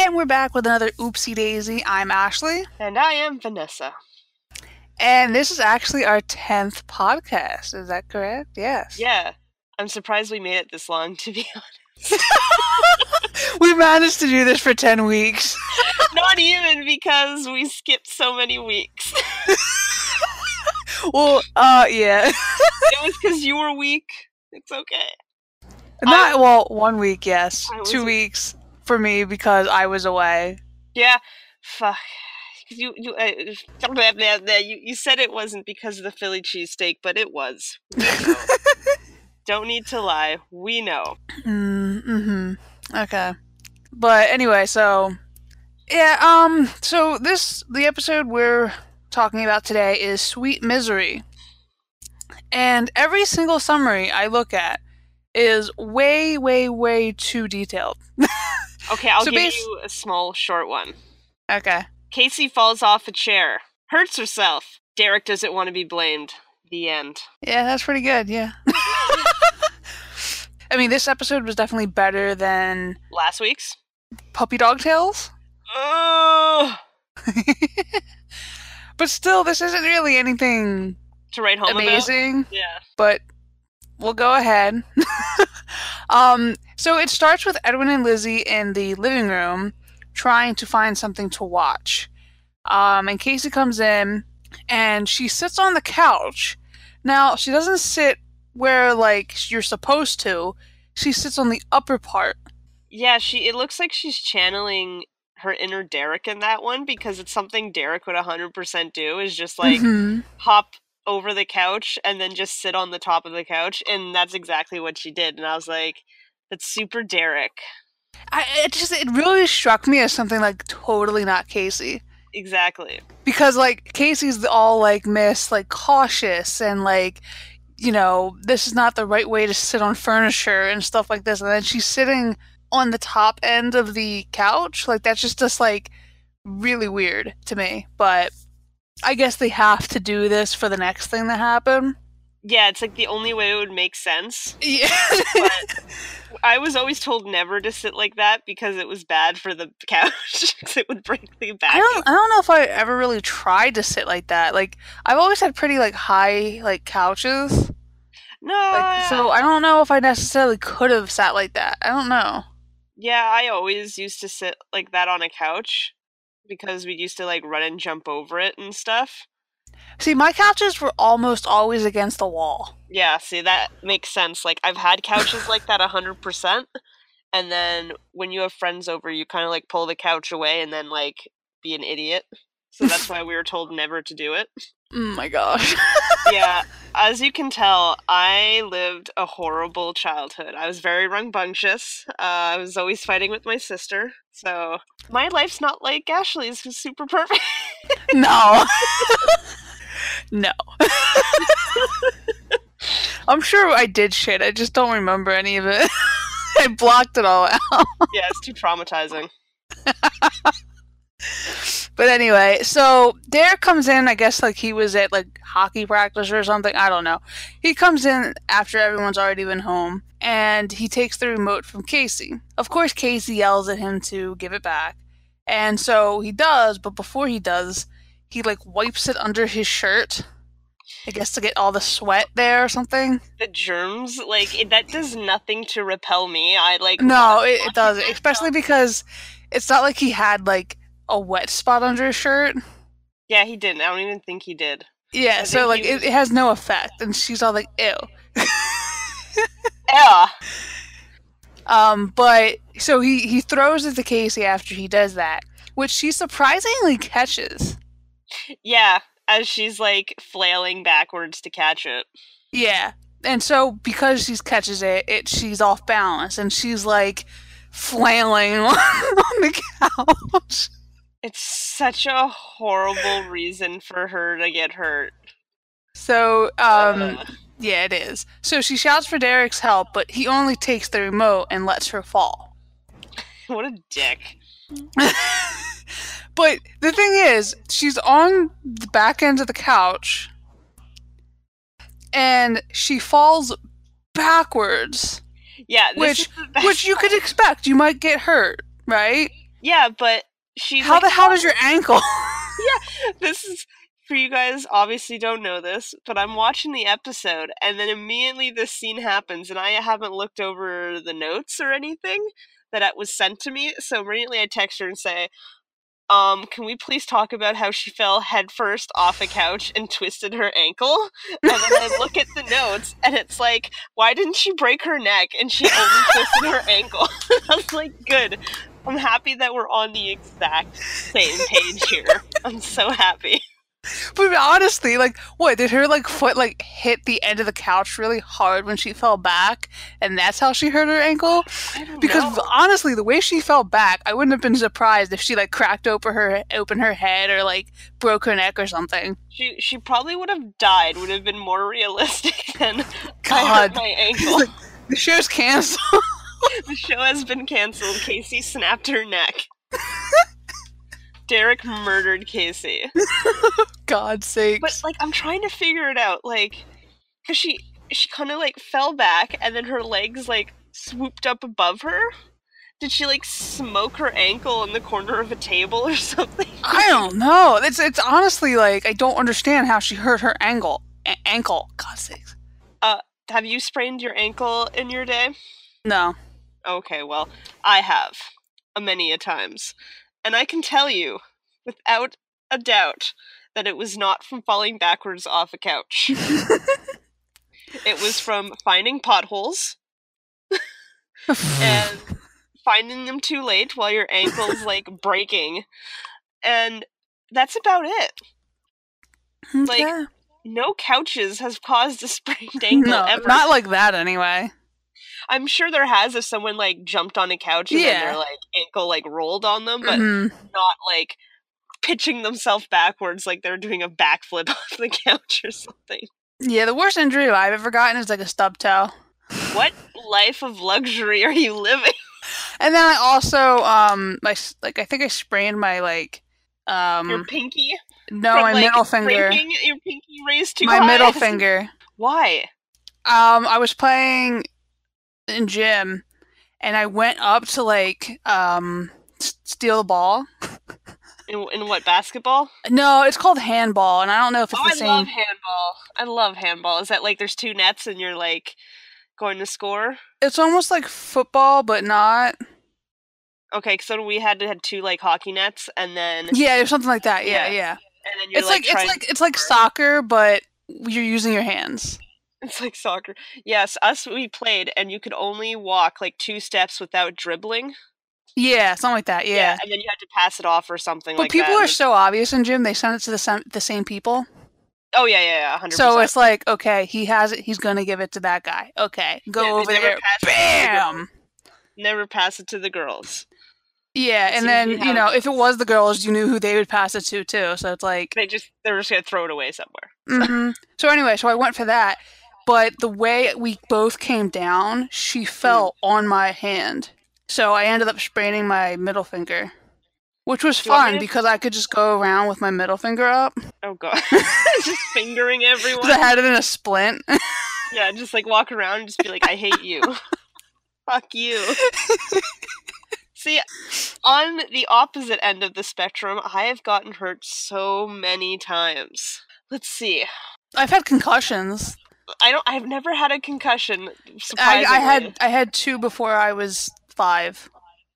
And we're back with another Oopsie Daisy. I'm Ashley. And I am Vanessa. And this is actually our 10th podcast. Is that correct? Yes. Yeah. I'm surprised we made it this long, to be honest. we managed to do this for 10 weeks. Not even because we skipped so many weeks. well, uh, yeah. it was because you were weak. It's okay. Not, I, well, one week, yes. Two weeks for me because I was away. Yeah. Fuck. You you, uh, you you said it wasn't because of the Philly cheesesteak, but it was. Don't need to lie. We know. Mm-hmm. Okay. But anyway, so yeah, um so this the episode we're talking about today is Sweet Misery. And every single summary I look at is way, way, way too detailed. okay, I'll so give bas- you a small, short one. Okay. Casey falls off a chair, hurts herself. Derek doesn't want to be blamed. The end. Yeah, that's pretty good. Yeah. I mean, this episode was definitely better than last week's Puppy Dog Tales. Oh. but still, this isn't really anything to write home about. amazing. About. Yeah. But we'll go ahead. um, so it starts with Edwin and Lizzie in the living room trying to find something to watch. Um, and Casey comes in and she sits on the couch. Now, she doesn't sit where like you're supposed to. She sits on the upper part. Yeah, she it looks like she's channeling her inner Derek in that one because it's something Derek would 100% do is just like mm-hmm. hop over the couch and then just sit on the top of the couch and that's exactly what she did and I was like that's super Derek. I it just it really struck me as something like totally not Casey. Exactly. Because like Casey's all like miss like cautious and like you know, this is not the right way to sit on furniture and stuff like this and then she's sitting on the top end of the couch. Like that's just just like really weird to me. But I guess they have to do this for the next thing to happen. Yeah, it's like the only way it would make sense. Yeah. I was always told never to sit like that because it was bad for the couch. it would break the back. I don't. I don't know if I ever really tried to sit like that. Like I've always had pretty like high like couches. No. Like, so I don't know if I necessarily could have sat like that. I don't know. Yeah, I always used to sit like that on a couch because we used to like run and jump over it and stuff. See, my couches were almost always against the wall. Yeah, see, that makes sense. Like, I've had couches like that 100%. And then when you have friends over, you kind of like pull the couch away and then like be an idiot. So that's why we were told never to do it. Oh my gosh. yeah, as you can tell, I lived a horrible childhood. I was very rambunctious. Uh, I was always fighting with my sister. So my life's not like Ashley's, who's super perfect. no. no. I'm sure I did shit. I just don't remember any of it. I blocked it all out. yeah, it's too traumatizing. but anyway, so Derek comes in, I guess like he was at like hockey practice or something. I don't know. He comes in after everyone's already been home and he takes the remote from Casey. Of course, Casey yells at him to give it back. And so he does, but before he does, he like wipes it under his shirt. I guess to get all the sweat there or something. The germs, like it, that, does nothing to repel me. I like no, it, it does, especially because it's not like he had like a wet spot under his shirt. Yeah, he didn't. I don't even think he did. Yeah, so like it, it, has no effect, and she's all like, "Ew." yeah. Um, but so he he throws it to Casey after he does that, which she surprisingly catches. Yeah, as she's like flailing backwards to catch it. Yeah. And so because she catches it, it she's off balance and she's like flailing on the couch. It's such a horrible reason for her to get hurt. So, um uh. yeah, it is. So she shouts for Derek's help, but he only takes the remote and lets her fall. what a dick. But the thing is, she's on the back end of the couch and she falls backwards. Yeah, which which you could expect. You might get hurt, right? Yeah, but she. How like, the hell is your ankle? yeah, this is for you guys. Obviously, don't know this, but I'm watching the episode, and then immediately this scene happens, and I haven't looked over the notes or anything that it was sent to me. So immediately I text her and say, um, can we please talk about how she fell headfirst off a couch and twisted her ankle? And then I look at the notes and it's like, why didn't she break her neck and she only twisted her ankle? I was like, good. I'm happy that we're on the exact same page here. I'm so happy. But honestly, like, what did her like foot like hit the end of the couch really hard when she fell back, and that's how she hurt her ankle? Because know. honestly, the way she fell back, I wouldn't have been surprised if she like cracked open her open her head or like broke her neck or something. She she probably would have died. Would have been more realistic than I God. hurt my ankle. The show's canceled. the show has been canceled. Casey snapped her neck. Derek murdered Casey. God's sakes. But like I'm trying to figure it out, like, cause she she kind of like fell back and then her legs like swooped up above her. Did she like smoke her ankle in the corner of a table or something? I don't know. It's it's honestly like I don't understand how she hurt her ankle. A- ankle. God's sakes. Uh, have you sprained your ankle in your day? No. Okay, well, I have a many a times. And I can tell you, without a doubt, that it was not from falling backwards off a couch. it was from finding potholes and finding them too late while your ankle's like breaking. And that's about it. Mm, like, Okay. No couches has caused a sprained ankle no, ever. not like that anyway. I'm sure there has if someone like jumped on a couch and Yeah. their like ankle like rolled on them, but Mhm. not like pitching themselves backwards like they're doing a backflip off the couch or something. Yeah, the worst injury I've ever gotten is like a stub toe. What life of luxury are you living? And then I also um my like I think I sprained my like um Your pinky? no from, my like, middle finger. your pinky raised too My high? middle finger. Why? Um I was playing in gym and I went up to like um steal the ball. In, in what basketball? No, it's called handball and I don't know if it's oh, the I same. I love handball. I love handball. Is that like there's two nets and you're like going to score? It's almost like football but not. Okay, so we had to had two like hockey nets and then Yeah, there's something like that. Yeah, Yeah. yeah. and then you're It's like, trying it's like it's like soccer but you're using your hands. It's like soccer. Yes, us we played, and you could only walk like two steps without dribbling. Yeah, something like that. Yeah. and then you had to pass it off or something But like people that. are so obvious in gym; they send it to the same, the same people. oh yeah, yeah, yeah, hundred So it's like, okay, he has it. He's gonna give it to that guy. Okay, go Yeah, over there. pass it to the. Bam. Never pass it to the girls. Yeah, and then usually you know, it if it was the girls, you knew who they would pass it to too. So it's like, They just they're just gonna throw it away somewhere. mhm. so anyway, so I went for that. But the way we both came down, she fell Mm. on my hand. So I ended up spraining my middle finger, which was Do you want me fun to- because I could just go around with my middle finger up. Oh god, just fingering everyone. I had it in a splint. Yeah, just like walk around and just be like, I hate you. Fuck you. See, on the opposite end of the spectrum, I have gotten hurt so many times. Let's see. I've had concussions. I don't. I've never had a concussion. I, Surprisingly, I had I had two before I was five.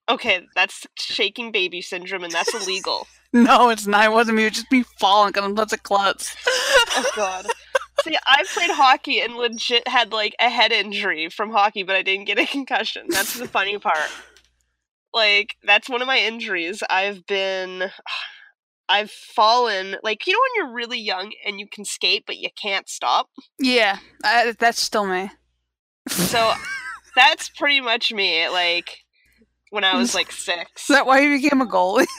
Okay, that's shaking baby syndrome, and that's illegal. No, it's not. It wasn't me. It was just me falling because I'm such a klutz. oh god. See, I played hockey and legit had like a head injury from hockey, but I didn't get a concussion. That's the funny part. Like that's one of my injuries. I've been I've fallen like you know when you're really young and you can skate but you can't stop. yeah, I, that's still me. So that's pretty much me like when I was like 6. Is that why you became a goalie?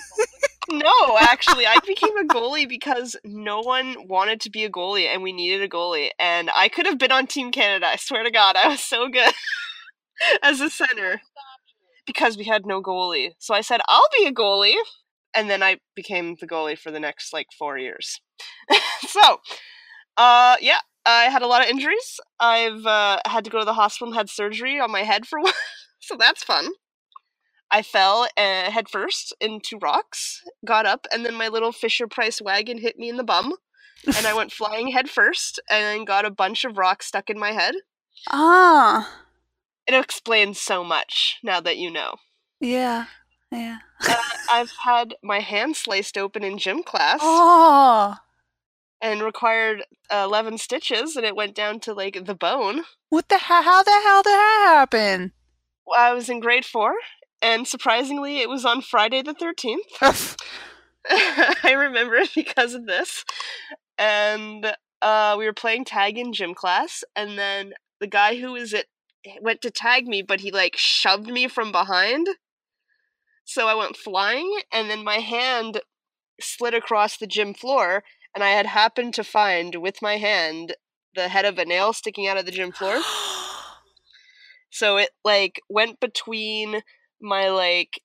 No, actually, I became a goalie because no one wanted to be a goalie and we needed a goalie. And I could have been on Team Canada. I swear to God, I was so good as a center because we had no goalie. So I said, I'll be a goalie. And then I became the goalie for the next like four years. so, uh, yeah, I had a lot of injuries. I've uh, had to go to the hospital and had surgery on my head for one. so that's fun. I fell uh, head first into rocks, got up, and then my little Fisher Price wagon hit me in the bum, and I went flying head first, and got a bunch of rocks stuck in my head. Ah. It explains so much now that you know. Yeah. Yeah. uh, I've had my hand sliced open in gym class. Oh. And required uh, 11 stitches, and it went down to like the bone. What the hell? How the hell did that happen? I was in grade four, and surprisingly, it was on Friday the 13th. I remember it because of this. And uh, we were playing tag in gym class, and then the guy who was it went to tag me, but he like shoved me from behind. So I went flying, and then my hand slid across the gym floor, and I had happened to find with my hand the head of a nail sticking out of the gym floor. so it like went between my like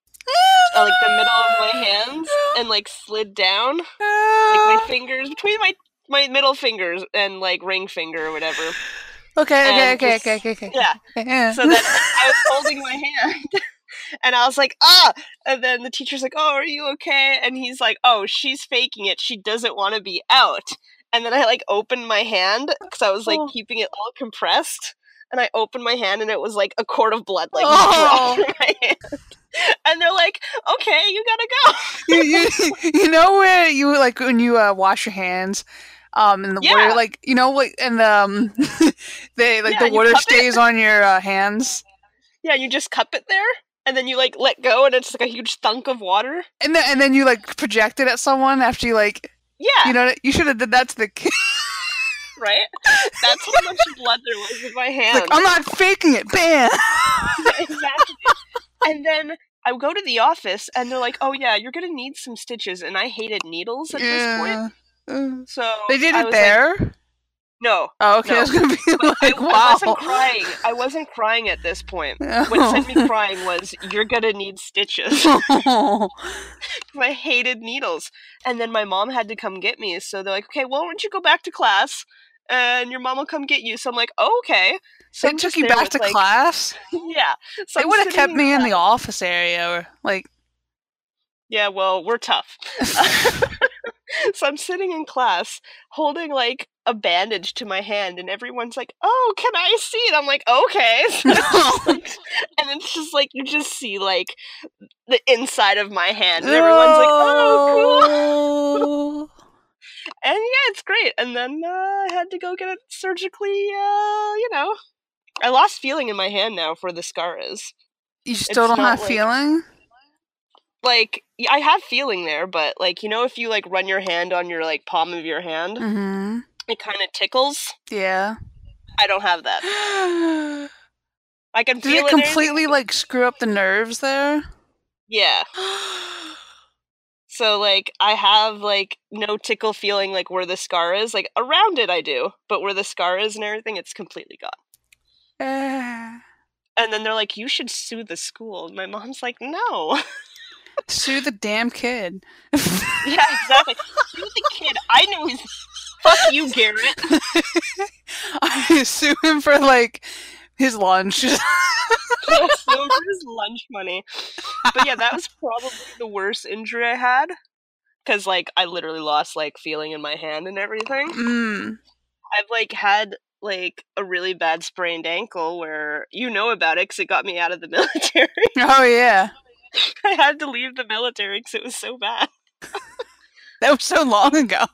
uh, like the middle of my hands and like slid down like my fingers between my my middle fingers and like ring finger or whatever. Okay, okay, okay, just, okay, okay, okay. Yeah. yeah. So then I was holding my hand and I was like, ah! And then the teacher's like, oh, are you okay? And he's like, oh, she's faking it. She doesn't want to be out. And then I like opened my hand because I was like oh. keeping it all compressed. And I opened my hand and it was like a quart of blood like oh. dropped my hand. And they're like, okay, you gotta go. you, you, you know where you like when you uh, wash your hands um and the yeah. water like you know like and the um they like yeah, the water stays it. on your uh, hands yeah you just cup it there and then you like let go and it's like a huge thunk of water? And then and then you like project it at someone after you like yeah. you know you should have did that to the kid right? That's how much blood there was in my hand like, i'm not faking it. Bam! Exactly. And then I go to the office and they're like, "Oh yeah, you're gonna need some stitches," and I hated needles at yeah. this point. So they did it there. Like, no. Oh, okay. No. I was gonna be like, I, wow. I wasn't crying. I wasn't crying at this point. What sent me crying was, "You're gonna need stitches." I hated needles, and then my mom had to come get me. So they're like, "Okay, well, why don't you go back to class, and your mom will come get you?" So I'm like, oh, "Okay." So they took you back to like, class. yeah. So they would have kept me in the office area, or like. Yeah, well, we're tough. so I'm sitting in class holding like a bandage to my hand, and everyone's like, "Oh, can I see it?" I'm like, "Okay." and it's just like you just see like the inside of my hand, and everyone's like, "Oh, cool." and yeah, it's great. And then uh, I had to go get it surgically. Uh, you know, I lost feeling in my hand now for the scar is. You still it's don't have like, feeling like I have feeling there, but like you know, if you like run your hand on your like palm of your hand, mm-hmm. It kind of tickles. Yeah, I don't have that. I can Did feel it completely like screw up the nerves there. Yeah. so like I have like no tickle feeling like where the scar is. Like around it I do, but where the scar is and everything, it's completely gone. Uh. And then they're like, "You should sue the school." My mom's like, "No." Sue the damn kid. yeah, exactly. Sue the kid. I knew his. Fuck you, Garrett. I sue him for like his lunch. sue for his lunch money. But yeah, that was probably the worst injury I had. Because like I literally lost like feeling in my hand and everything. Mm. I've like had like a really bad sprained ankle where you know about it because it got me out of the military. Oh yeah. I had to leave the military because it was so bad. that was so long ago.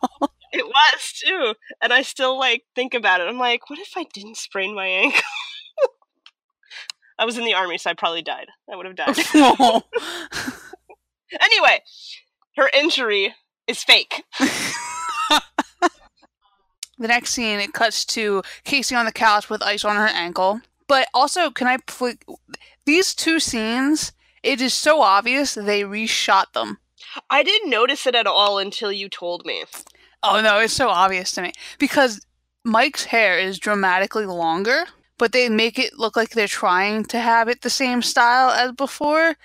It was too, and I still like think about it. I'm like, what if I didn't sprain my ankle? I was in the army, so I probably died. I would have died. anyway, her injury is fake. the next scene, it cuts to Casey on the couch with ice on her ankle. But also, can I pl- these two scenes? It is so obvious they reshot them. I didn't notice it at all until you told me. Oh no, it's so obvious to me because Mike's hair is dramatically longer, but they make it look like they're trying to have it the same style as before,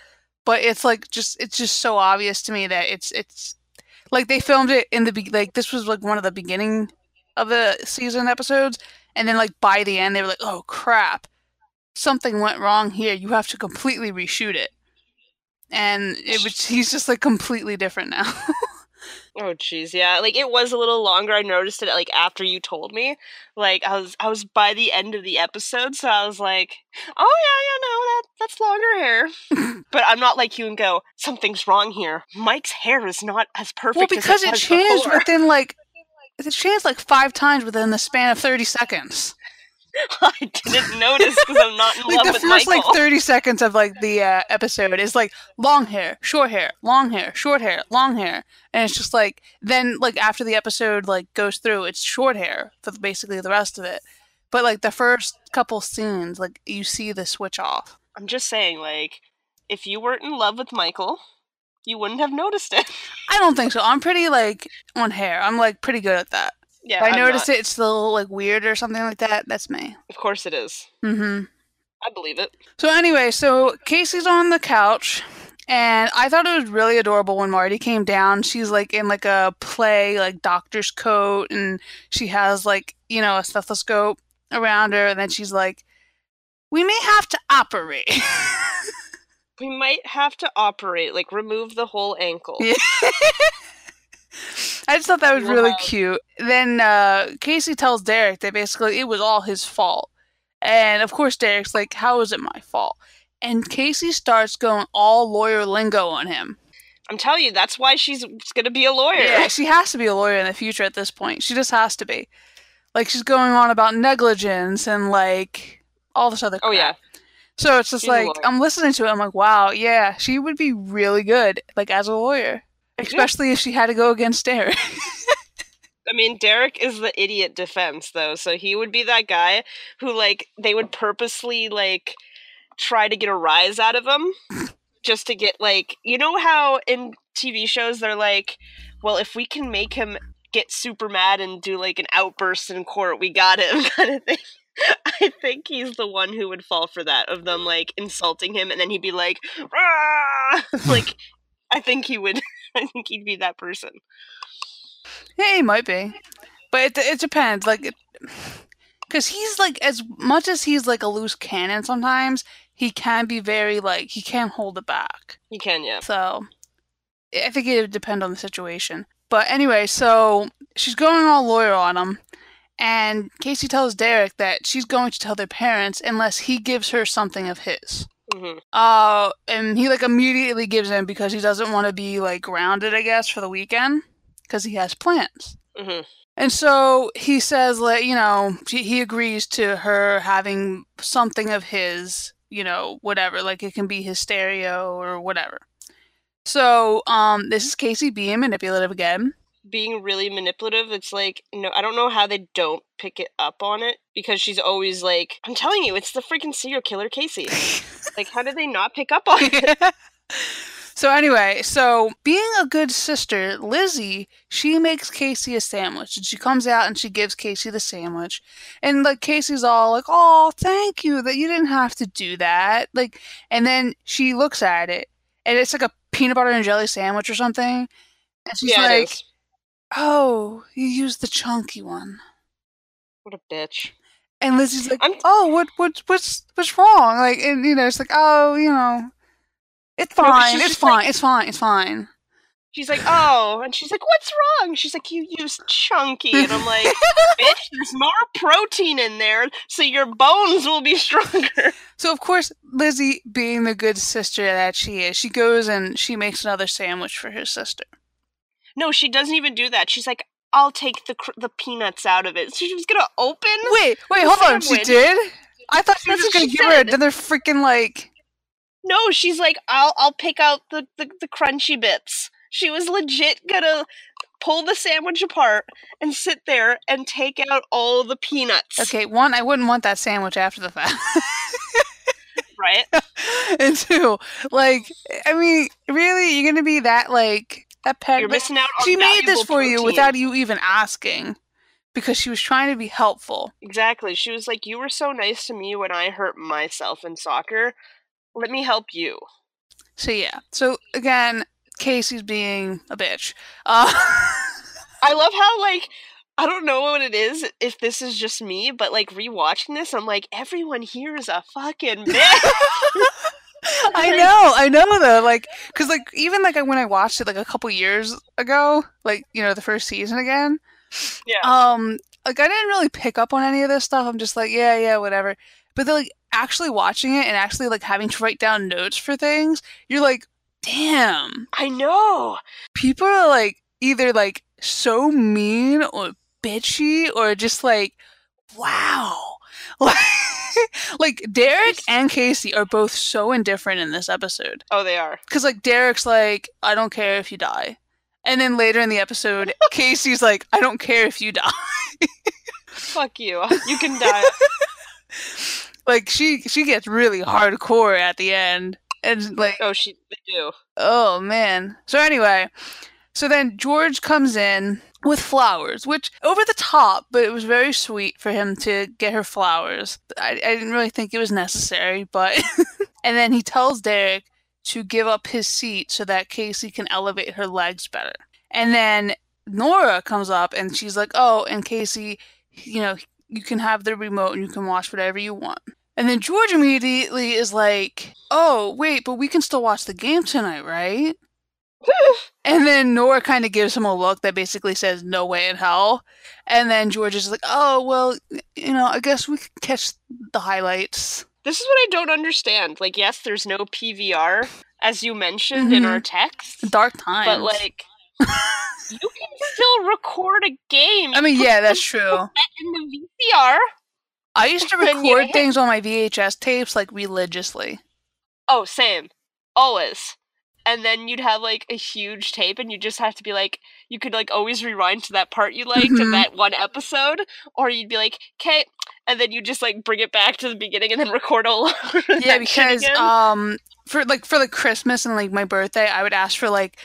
but it's like just it's just so obvious to me that it's it's like they filmed it in the be- like this was like one of the beginning of the season episodes and then like by the end they were like, "Oh crap. Something went wrong here. You have to completely reshoot it." and it was he's just like completely different now. Oh jeez, yeah. Like it was a little longer. I noticed it like after you told me. Like I was I was by the end of the episode, so I was like, "Oh yeah, yeah, no, that that's longer hair." but I'm not like you and go, "Something's wrong here. Mike's hair is not as perfect." well, because as it changed before. within like it changed like five times within the span of thirty seconds. I didn't notice because I'm not in like love the with first Michael. like 30 seconds of like the uh, episode is like long hair, short hair, long hair, short hair, long hair, and it's just like then like after the episode like goes through, it's short hair for basically the rest of it. But like the first couple scenes, like you see the switch off. I'm just saying, like if you weren't in love with Michael, you wouldn't have noticed it. I don't think so. I'm pretty like on hair. I'm like pretty good at that. Yeah, if I I'm notice not. it, it's still like weird or something like that. That's me. Of course it is. Mm-hmm. I believe it. So anyway, so Casey's on the couch, and I thought it was really adorable when Marti came down. She's like in like a play, like doctor's coat, and she has like you know a stethoscope around her, and then she's like, "We may have to operate." We might have to operate, like remove the whole ankle. Yeah. I just thought that was really cute. Then uh, Casey tells Derek that basically it was all his fault. And of course, Derek's like, How is it my fault? And Casey starts going all lawyer lingo on him. I'm telling you, that's why she's gonna be a lawyer. Yeah, she has to be a lawyer in the future at this point. She just has to be. Like, she's going on about negligence and like all this other stuff. Oh yeah. So it's just She's like. I'm listening to it. I'm like, wow, yeah, she would be really good, like, as a lawyer. Especially if she had to go against Derek. I mean, Derek is the idiot defense, though, so he would be that guy who, like, they would purposely, like, try to get a rise out of him just to get, like, you know how in TV shows they're like, well, if we can make him get super mad and do, like, an outburst in court, we got him, kind of thing. I think he's the one who would fall for that, of them, like, insulting him, and then he'd be like, "Rah!" like, I think he would, I think he'd be that person. Yeah, he might be, but it it depends. Like, because he's like as much as he's like a loose cannon. Sometimes he can be very like he can't hold it back. You can, yeah. So I think it would depend on the situation. But anyway, so she's going all lawyer on him, and Casey tells Derek that she's going to tell their parents unless he gives her something of his. Hmm Uh, and he like immediately gives in because he doesn't want to be like grounded, I guess, for the weekend because he has plans. hmm And so he says, like, you know, he, he agrees to her having something of his, you know, whatever, like it can be his stereo or whatever. So, um, this is Casey being manipulative again. Being really manipulative it's like no i don't know how they don't pick it up on it because she's always like i'm telling you it's the freaking serial killer casey like how did they not pick up on it so anyway, so being a good sister, Lizzie, she makes Casey a sandwich and she comes out and she gives Casey the sandwich. And like Casey's all like, "Oh, thank you that you didn't have to do that." Like and then she looks at it and it's like a peanut butter and jelly sandwich or something. And she's yeah like. "Oh, you used the chunky one." what a bitch And Lizzie's like, I'm- "Oh, what what what's what's wrong?" Like and you know, it's like, "Oh, you know, it's fine. she's it's fine. like- it's fine. It's fine." she's like oh and she's like what's wrong she's like you used chunky and i'm like bitch there's more protein in there so your bones will be stronger So of course, Lizzie, being the good sister that she is, she goes and she makes another sandwich for her sister. No she doesn't even do that she's like i'll take the cr- the peanuts out of it So she was gonna open Wait, wait, hold on. She did? I thought she was That's gonna she give her another freaking like. No, she's like, I'll I'll pick out the, the, the crunchy bits. She was legit gonna pull the sandwich apart and sit there and take out all the peanuts. Okay, one, I wouldn't want that sandwich after the fact. Right? and two, like, I mean, really, you're gonna be that like that pet? You're missing out on she made this for you without you even asking, because she was trying to be helpful. Exactly. She was like, You were so nice to me when I hurt myself in soccer. Let me help you. So yeah. So again, Casey's being a bitch. Uh, I love how like I don't know what it is if this is just me, but like rewatching this, I'm like, everyone here is a fucking bitch. I know, I know though. Like, cause like even like when I watched it like a couple years ago, like you know the first season again. Yeah. Um, like I didn't really pick up on any of this stuff. I'm just like, yeah, yeah, whatever. But then like actually watching it and actually like having to write down notes for things, you're like, damn, I know. people are like either like so mean or bitchy or just like, wow. Like, like Derek and Casey are both so indifferent in this episode. Oh, they are. Because like Derek's like, I don't care if you die. And then later in the episode, Casey's like, I don't care if you die. Fuck you. You can die. like she she gets really hardcore at the end. And like oh, she they do. oh man. So anyway, so then George comes in with flowers, which over the top, but it was very sweet for him to get her flowers. I, I didn't really think it was necessary, but and then he tells Derek to give up his seat so that Casey can elevate her legs better. And then Nora comes up and she's like, "Oh, and Casey, you know, you can have the remote and you can watch whatever you want." And then George immediately is like, "Oh, wait, but we can still watch the game tonight, right?" And then Nora kind of gives him a look that basically says, no way in hell. And then George is like, oh, well, you know, I guess we can catch the highlights. This is what I don't understand. Like, yes, there's no PVR, as you mentioned in Mhm. our text, Dark times. but like, you can still record a game. I mean, yeah, that's true. in the VCR. I used to record things on my VHS tapes like religiously. Oh, same. Always. And then you'd have like a huge tape, and you just have to be like, you could like always rewind to that part you liked Mhm. in that one episode, or you'd be like, okay, and then you just like bring it back to the beginning and then record all yeah, because um, for like for like Christmas and like my birthday, I would ask for like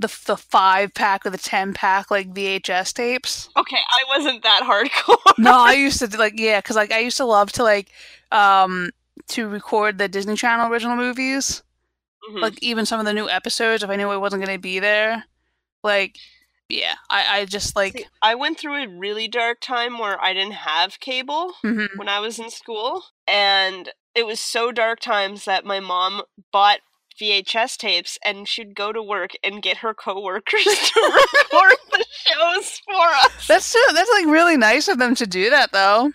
the the five pack or the ten pack like VHS tapes. okay, I wasn't that hardcore. no, I used to like yeah, because like I used to love to like um to record the Disney Channel original movies, Mhm. like even some of the new episodes if I knew I wasn't gonna be there. Like, yeah, I I just like See, I went through a really dark time where I didn't have cable mhm. when I was in school, and it was so dark times that my mom bought VHS tapes and she'd go to work and get her coworkers to record the shows for us. that's so, that's like really nice of them to do that though.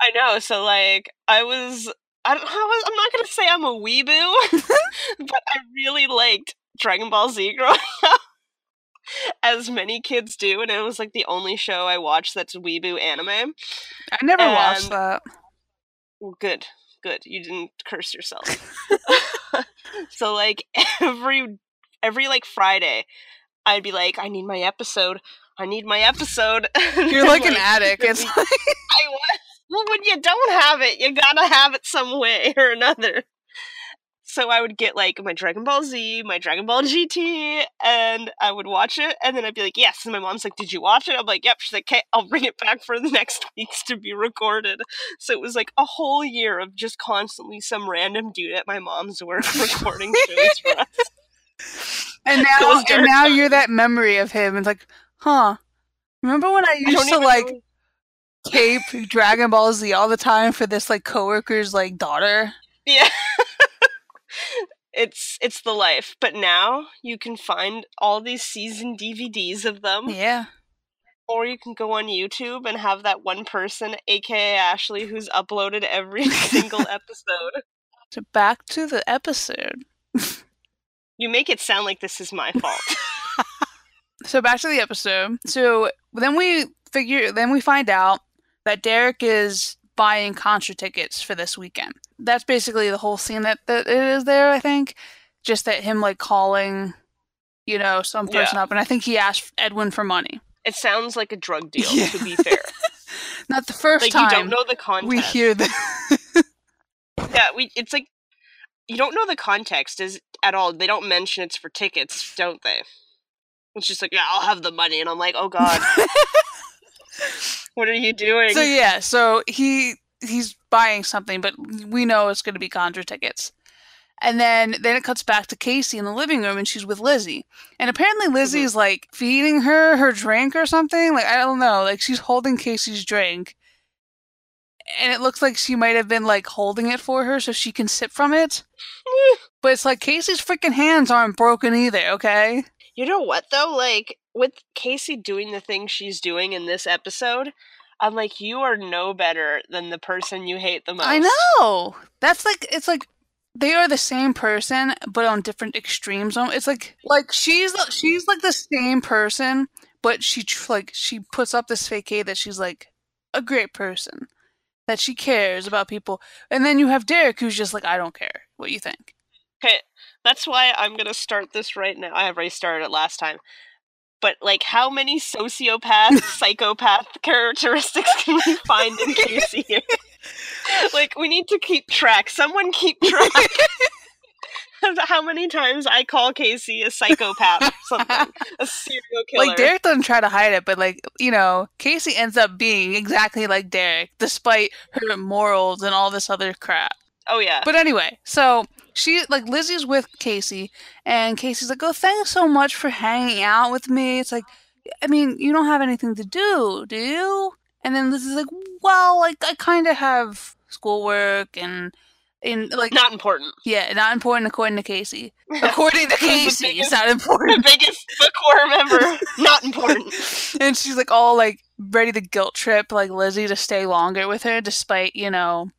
I know. So like, I was. I don't. I was, I'm not gonna say I'm a weeboo, but I really liked Dragon Ball Z growing up, as many kids do, and it was like the only show I watched that's weeboo anime. I never watched And- that. Well, good, good. You didn't curse yourself. so like every every like Friday, I'd be like, I need my episode. I need my episode. You're like an addict. It's like, I was. Well, when you don't have it, you gotta have it some way or another. So I would get like my Dragon Ball Z, my Dragon Ball GT, and I would watch it, and then I'd be like, "Yes." And my mom's like, "Did you watch it?" I'm like, "Yep." She's like, "Okay, I'll bring it back for the next weeks to be recorded." So it was like a whole year of just constantly some random dude at my mom's work recording shows for us. and now and now you're that memory of him. It's like, huh? Remember when I I used don't to like know- tape Dragon Ball Z all the time for this like coworker's like daughter? Yeah. it's it's the life. But now you can find all these season DVDs of them. Yeah. Or you can go on YouTube and have that one person, aka Ashley, who's uploaded every single episode. So back to the episode. You make it sound like this is my fault. So back to the episode. So then we figure, then we find out that Derek is buying concert tickets for this weekend. That's basically the whole scene that, that it is there. I think, just that him like calling, you know, some person up, and I think he asked Edwin for money. It sounds like a drug deal, Yeah. to be fair. Not the first Like time you don't know the context. we hear that. Yeah, we. It's like you don't know the context is at all. They don't mention it's for tickets, don't they? It's just like, yeah, I'll have the money, and I'm like, oh god, what are you doing? so yeah, so he he's buying something, but we know it's going to be concert tickets. And then then it cuts back to Casey in the living room, and she's with Lizzie. And apparently Lizzie's mm-hmm. like feeding her her drink or something. Like I don't know. Like she's holding Casey's drink. and it looks like she might have been like holding it for her so she can sip from it. but it's like Casey's freaking hands aren't broken either, okay? You know what though? Like with Casey doing the thing she's doing in this episode, I'm like, you are no better than the person you hate the most. I know. That's like it's like they are the same person but on different extremes. It's like like she's uh, she's like the same person, but she like she puts up this facade that she's like a great person, that she cares about people, and then you have Derek who's just like I don't care what you think. Okay, that's why I'm gonna start this right now. I have already started it last time. But like, how many sociopath, psychopath characteristics can we find in Casey here? like, we need to keep track. Someone keep track. Of how many times I call Casey a psychopath or something, a serial killer. Like Derek doesn't try to hide it, but like you know, Casey ends up being exactly like Derek, despite her morals and all this other crap. Oh yeah. But anyway, so she like Lizzie's with Casey, and Casey's like, "Oh, thanks so much for hanging out with me." It's like, I mean, you don't have anything to do, do you? And then Lizzie's like, "Well, like I kind of have schoolwork and." In like not important. Yeah, not important according to Casey. According to Casey, biggest, it's not important. The biggest core member, not important. and she's like all like ready to guilt trip like Lizzie to stay longer with her, despite you know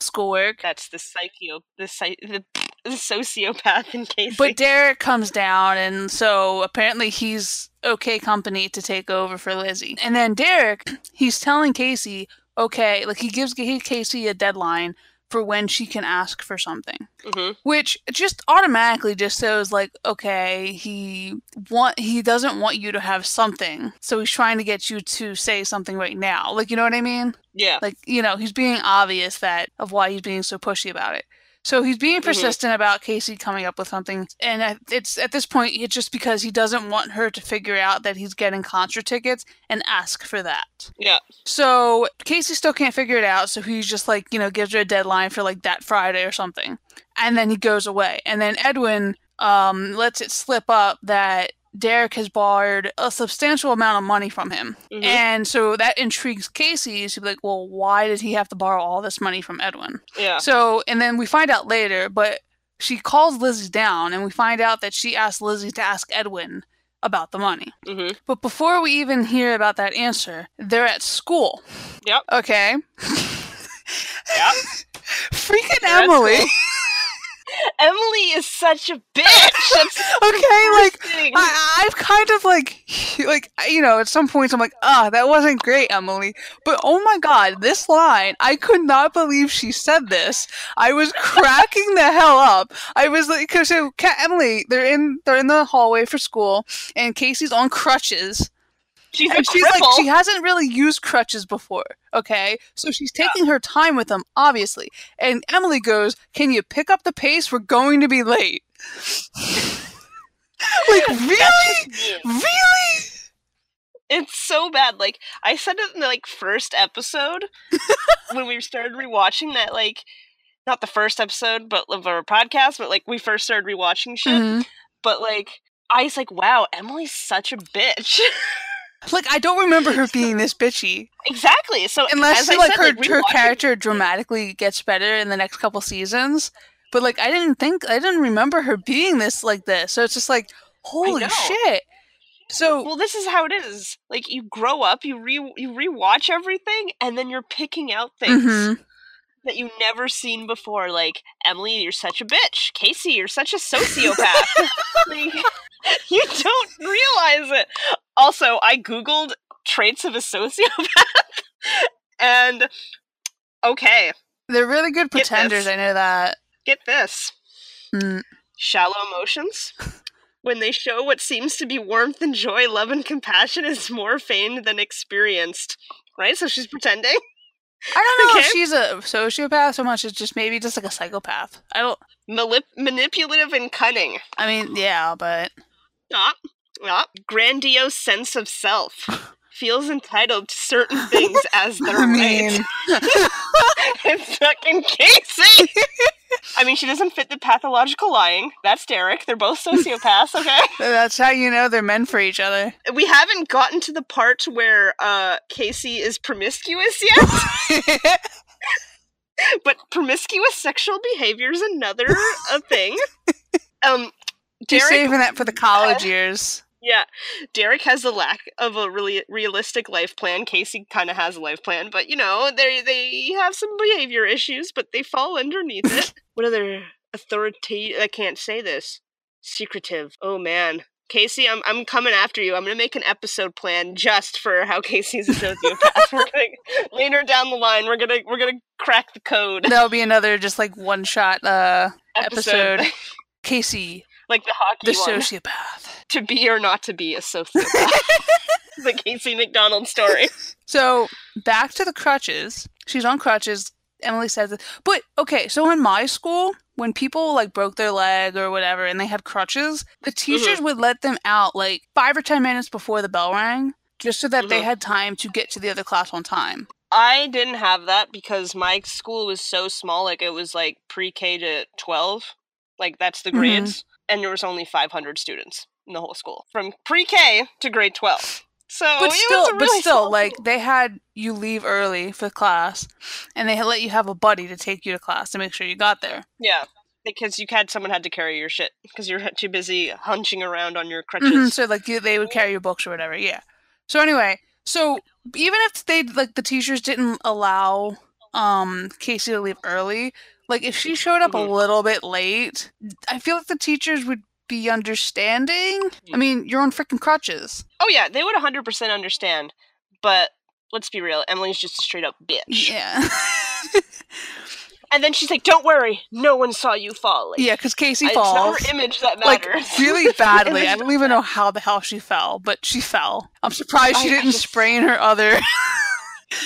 schoolwork. That's the psycho, the, the, the sociopath in case. But Derek comes down, and so apparently he's okay company to take over for Lizzie. And then Derek, he's telling Casey, okay, like he gives Casey a deadline for when she can ask for something, mm-hmm. which just automatically just shows like, okay, he want he doesn't want you to have something, so he's trying to get you to say something right now. Like, you know what I mean? Yeah. Like, you know, he's being obvious that of why he's being so pushy about it. So he's being mm-hmm. persistent mm-hmm. about Casey coming up with something, and it's at this point it's just because he doesn't want her to figure out that he's getting concert tickets and ask for that. Yeah. So Casey still can't figure it out, so he's just like you know gives her a deadline for like that Friday or something, and then he goes away, and then Edwin um lets it slip up that Derek has borrowed a substantial amount of money from him. Mm-hmm. And so that intrigues Casey. She'd be like, well, why did he have to borrow all this money from Edwin? Yeah. So, and then we find out later, but she calls Lizzie down and we find out that she asked Lizzie to ask Edwin about the money. Mm-hmm. But before we even hear about that answer, they're at school. Yep. Okay. yep. Freaking Emily. Emily is such a bitch. That's okay, like I, I've kind of like, like you know, at some points I'm like, ah, oh, that wasn't great, Emily. But oh my god, this line, I could not believe she said this. I was cracking the hell up. I was like, so Emily, they're in, they're in the hallway for school, and Casey's on crutches She's, and she's like she hasn't really used crutches before. Okay, so she's taking yeah. her time with them, obviously. And Emily goes, "Can you pick up the pace? We're going to be late." like really, really. It's so bad. Like I said it in the like first episode when we started rewatching that. Like not the first episode, but of our podcast, but like we first started rewatching shit. Mm-hmm. But like I was like, wow, Emily's such a bitch. Like I don't remember her being this bitchy. Exactly. So unless like said, her like, her character dramatically gets better in the next couple seasons, but like I didn't think I didn't remember her being this like this. So it's just like holy shit. So well, this is how it is. Like you grow up, you re you rewatch everything, and then you're picking out things. Mm-hmm. That you've never seen before, like Emily, you're such a bitch. Casey, you're such a sociopath. like, you don't realize it. Also, I googled traits of a sociopath, and okay, they're really good pretenders. I know that. Get this: mm. shallow emotions. When they show what seems to be warmth and joy, love and compassion is more feigned than experienced. Right? So she's pretending. I don't know okay. if she's a sociopath so much as just maybe just like a psychopath. I don't. Malip- manipulative and cunning. I mean, yeah, but. Not. Ah, grandiose sense of self. Feels entitled to certain things as their I mean... right. it's fucking Casey. I mean, she doesn't fit the pathological lying. That's Derek. They're both sociopaths, okay? That's how you know they're meant for each other. We haven't gotten to the part where uh, Casey is promiscuous yet. but promiscuous sexual behavior is another a thing. Um, You're Derek, saving that for the college years. Yeah, Derek has the lack of a really realistic life plan. Casey kind of has a life plan, but you know they they have some behavior issues, but they fall underneath it. what other authoritative? I can't say this. Secretive. Oh man. Casey, I'm I'm coming after you. I'm gonna make an episode plan just for how Casey's a sociopath. we're gonna later down the line, we're gonna we're gonna crack the code. That'll be another just like one shot uh episode. Casey, like the hockey the one. sociopath. to be or not to be a sociopath. the Casey McDonald story. So back to the crutches. She's on crutches. Emily says it. But okay, so in my school, when people like broke their leg or whatever and they had crutches, the teachers would let them out like five or ten minutes before the bell rang, just so that they Mhm. had time to get to the other class on time. I didn't have that because my school was so small. Like it was like pre-K to twelve. Like that's the Mhm. grades, and there was only 500 students in the whole school from pre-K to grade 12. So But still, a but still, like they had you leave early for class, and they had let you have a buddy to take you to class to make sure you got there. yeah, because you had someone had to carry your shit because you're too busy hunching around on your crutches. Mhm, so like you, they would carry your books or whatever. Yeah. So anyway, so even if they like the teachers didn't allow um Casey to leave early, like if she showed up Mhm. a little bit late, I feel like the teachers would be understanding. I mean, you're on freaking crutches. Oh yeah, they would 100% understand. But let's be real, Emily's just a straight up bitch. Yeah. And then she's like, "Don't worry, no one saw you fall." Like, yeah, because Casey it's falls. not her image that matters. like really badly. I don't even know how the hell she fell, but she fell. I'm surprised she I- I didn't just- sprain her other.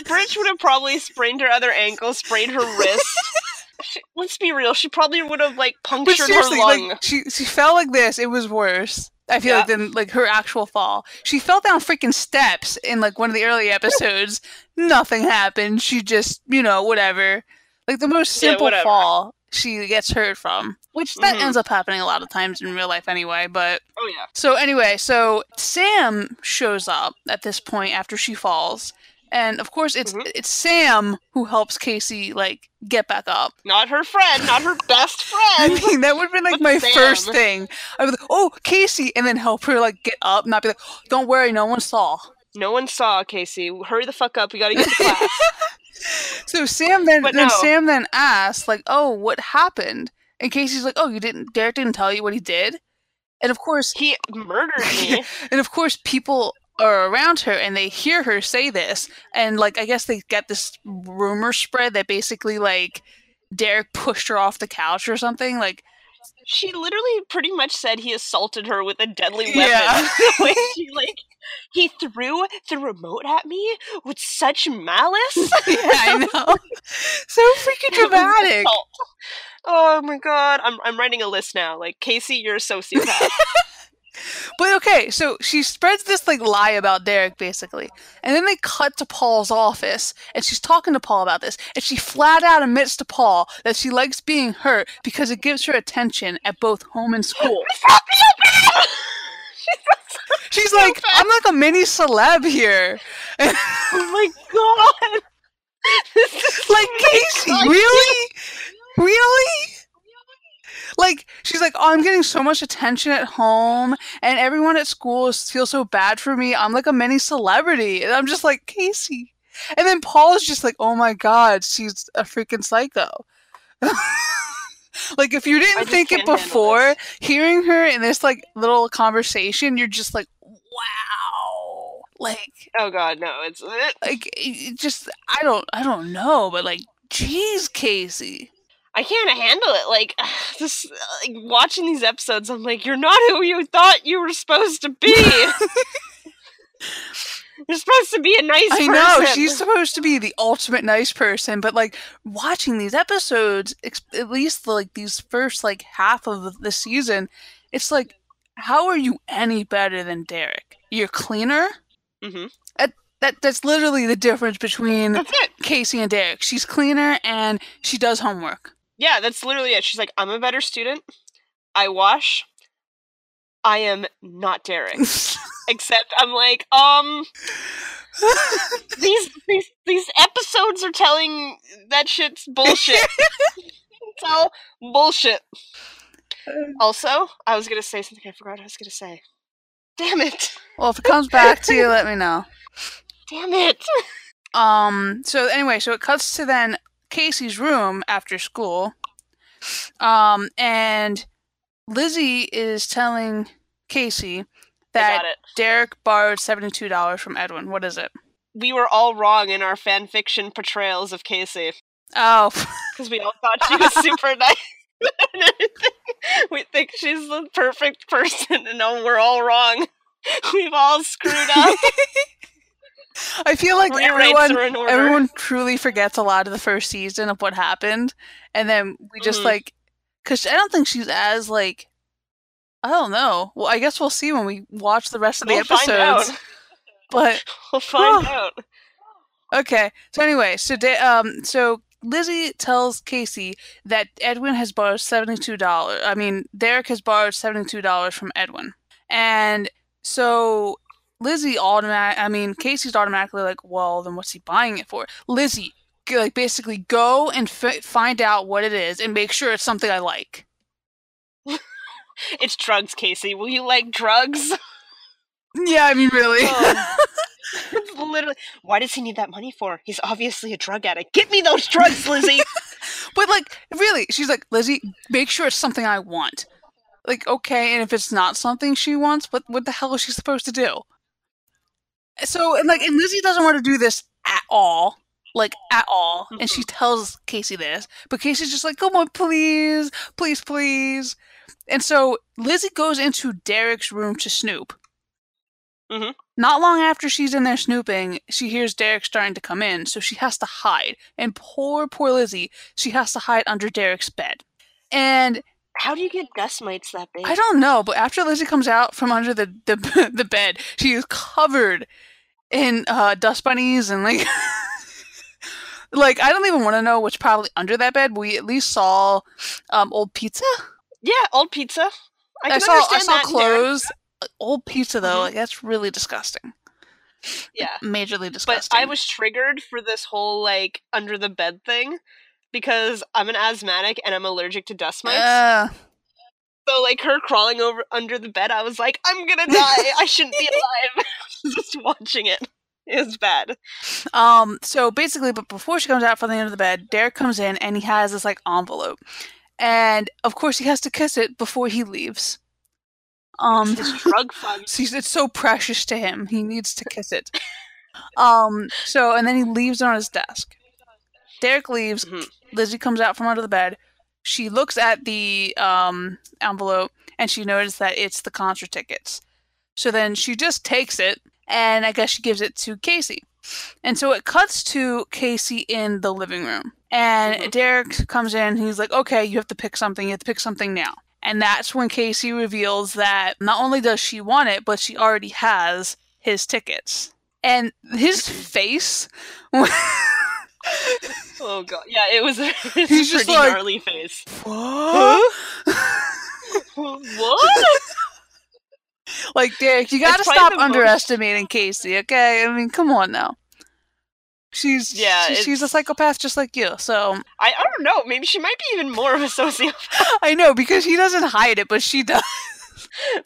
Bridge would have probably sprained her other ankle, sprained her wrist. She, let's be real, she probably would have like punctured her lung. like she she fell like this. It was worse. I feel like than like her actual fall. She fell down freaking steps in like one of the early episodes. Nothing happened. She just you know whatever. Like the most simple whatever. fall she gets hurt from, which that Mhm. ends up happening a lot of times in real life anyway. But oh yeah, So anyway, so Sam shows up at this point after she falls. And of course it's Mhm. it's Sam who helps Casey like get back up. not her friend, not her best friend. I mean that would have been like my Sam. first thing. I'd like, oh Casey and then help her like get up, not be like, Don't worry, no one saw. no one saw Casey. Hurry the fuck up. We gotta get to class. So Sam then But then no. Sam then asks, like, oh, what happened? And Casey's like, Oh, you didn't Derek didn't tell you what he did? And of course he murdered me. and of course people are around her and they hear her say this and like i guess they get this rumor spread that basically like derek pushed her off the couch or something like She literally pretty much said he assaulted her with a deadly weapon. Yeah. she like he threw the remote at me with such malice. yeah i know so freaking dramatic. Oh my god, I'm I'm writing a list now. Like Casey, you're a sociopath. But okay so she spreads this like lie about derek basically and then they cut to paul's office and she's talking to paul about this and she flat out admits to paul that she likes being hurt because it gives her attention at both home and school She's like. I'm like a mini celeb here. oh my god. Like, Casey, really? Really? Like, she's like, oh, I'm getting so much attention at home, and everyone at school is, feels so bad for me. I'm like a mini celebrity. And I'm just like, Casey. And then Paul is just like, oh my god, she's a freaking psycho. like, if you didn't think it before, hearing her in this like little conversation, you're just like, wow. Like, Oh god, no, it's like it just I don't I don't know, but like jeez, Casey. I can't handle it. Like this like watching these episodes, I'm like, you're not who you thought you were supposed to be. you're supposed to be a nice person. I person. know she's supposed to be the ultimate nice person, but like watching these episodes, ex- at least like these first like half of the season, it's like how are you any better than Derek? You're cleaner. hmm That that's literally the difference between Casey and Derek. She's cleaner and she does homework. Yeah, that's literally it. She's like, I'm a better student. I wash. I am not Derek. Except I'm like, um these these these episodes are telling that shit's bullshit. it's all bullshit. Also, I was gonna say something I forgot I was gonna say. Damn it. Well, if it comes back to you, let me know. Damn it. Um. So anyway, so it cuts to then Casey's room after school. Um, and Lizzie is telling Casey that Derek borrowed seventy-two dollars from Edwin. What is it? We were all wrong in our fan fiction portrayals of Casey. Oh, because we all thought she was super nice. we think she's the perfect person, and no, we're all wrong. We've all screwed up. I feel like everyone, everyone truly forgets a lot of the first season of what happened, and then we just mm-hmm. like, because I don't think she's as like, I don't know. Well, I guess we'll see when we watch the rest of the we'll episodes. But we'll find out. Okay. So anyway, so de- um, so Lizzie tells Casey that Edwin has borrowed seventy-two dollars. I mean, Derek has borrowed seventy-two dollars from Edwin, and so Lizzie automatic. I mean, Casey's automatically like, well, then what's he buying it for? Lizzie, like, basically go and f- find out what it is and make sure it's something I like. it's drugs, Casey. Will you like drugs? Yeah, I mean, really. Oh. literally. Why does he need that money for? He's obviously a drug addict. Get me those drugs, Lizzie. but like, really, she's like, Lizzie, make sure it's something I want. Like, okay, and if it's not something she wants, what what the hell is she supposed to do? So and like and Lizzie doesn't want to do this at all. Like at all. Mm-hmm. And she tells Casey this. But Casey's just like, come on, please, please, please. And so Lizzie goes into Derek's room to snoop. Mm-hmm. Not long after she's in there snooping, she hears Derek starting to come in, so she has to hide. And poor, poor Lizzie, she has to hide under Derek's bed. And how do you get dust mites that big? I don't know, but after Lizzie comes out from under the the, the bed, she is covered in uh, dust bunnies and like like I don't even want to know what's probably under that bed. we at least saw um, old pizza. Yeah, old pizza. I, I saw I saw clothes. Old pizza though, mm-hmm. like that's really disgusting. Yeah, majorly disgusting. But I was triggered for this whole like under the bed thing because I'm an asthmatic and I'm allergic to dust mites. Uh. So like her crawling over under the bed, I was like, I'm gonna die. I shouldn't be alive. Just watching it. It was bad. Um, so basically, but before she comes out from the end of the bed, Derek comes in and he has this like envelope. And of course he has to kiss it before he leaves. Um his drug fund. it's so precious to him. He needs to kiss it. um, so and then he leaves it on his desk. Derek leaves. Mm-hmm. Lizzie comes out from under the bed. She looks at the um, envelope and she notices that it's the concert tickets. So then she just takes it and I guess she gives it to Casey. And so it cuts to Casey in the living room. And mm-hmm. Derek comes in he's like, okay, you have to pick something. You have to pick something now. And that's when Casey reveals that not only does she want it, but she already has his tickets. And his face oh god, yeah, it was. a He's just pretty like, gnarly face. What? what? like Derek, you gotta stop underestimating most... Casey. Okay, I mean, come on now. She's yeah, she, she's a psychopath just like you. So I, I don't know. Maybe she might be even more of a sociopath. I know because he doesn't hide it, but she does.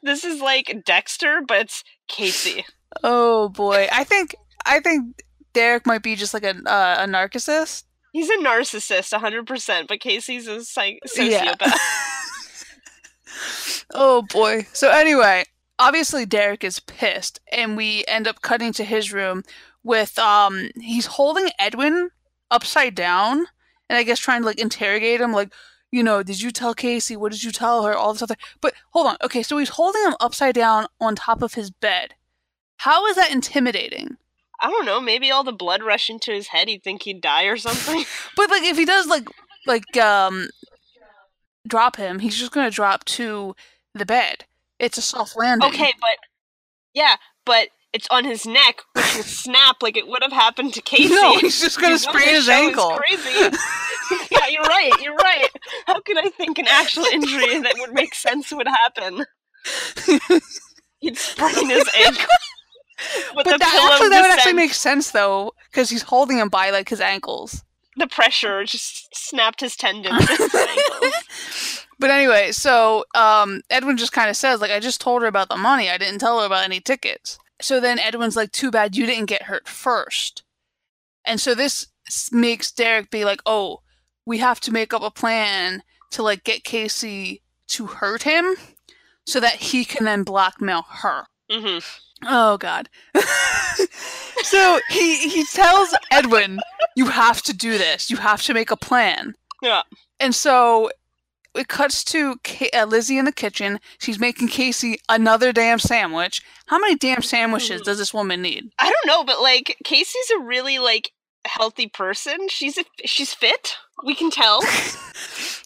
this is like Dexter, but it's Casey. Oh boy, I think I think Derek might be just like a uh, a narcissist. He's a narcissist, hundred percent. But Casey's a psych- sociopath. Yeah. oh boy. So anyway, obviously Derek is pissed, and we end up cutting to his room with um he's holding Edwin upside down, and I guess trying to like interrogate him, like you know, did you tell Casey? What did you tell her? All this other. But hold on. Okay, so he's holding him upside down on top of his bed. How is that intimidating? I don't know. Maybe all the blood rushing into his head, he'd think he'd die or something. but like, if he does like like um drop him, he's just gonna drop to the bed. It's a soft landing. Okay, but yeah, but it's on his neck, which will snap like it would have happened to Casey. No, he's just gonna sprain his ankle. Crazy. yeah, you're right. You're right. How could I think an actual injury that would make sense would happen? He'd sprain his ankle. but that, actually, that would actually make sense though, because he's holding him by like his ankles. The pressure just snapped his tendons. but anyway, so um, Edwin just kind of says, like, I just told her about the money. I didn't tell her about any tickets. So then Edwin's like, too bad you didn't get hurt first. And so this makes Derek be like, oh, we have to make up a plan to like get Casey to hurt him so that he can then blackmail her. Mm-hmm. Oh God. so he he tells Edwin, "You have to do this. You have to make a plan." Yeah. And so it cuts to uh, Lizzie in the kitchen. She's making Casey another damn sandwich. How many damn sandwiches does this woman need? I don't know, but like Casey's a really like healthy person. She's a, she's fit. We can tell.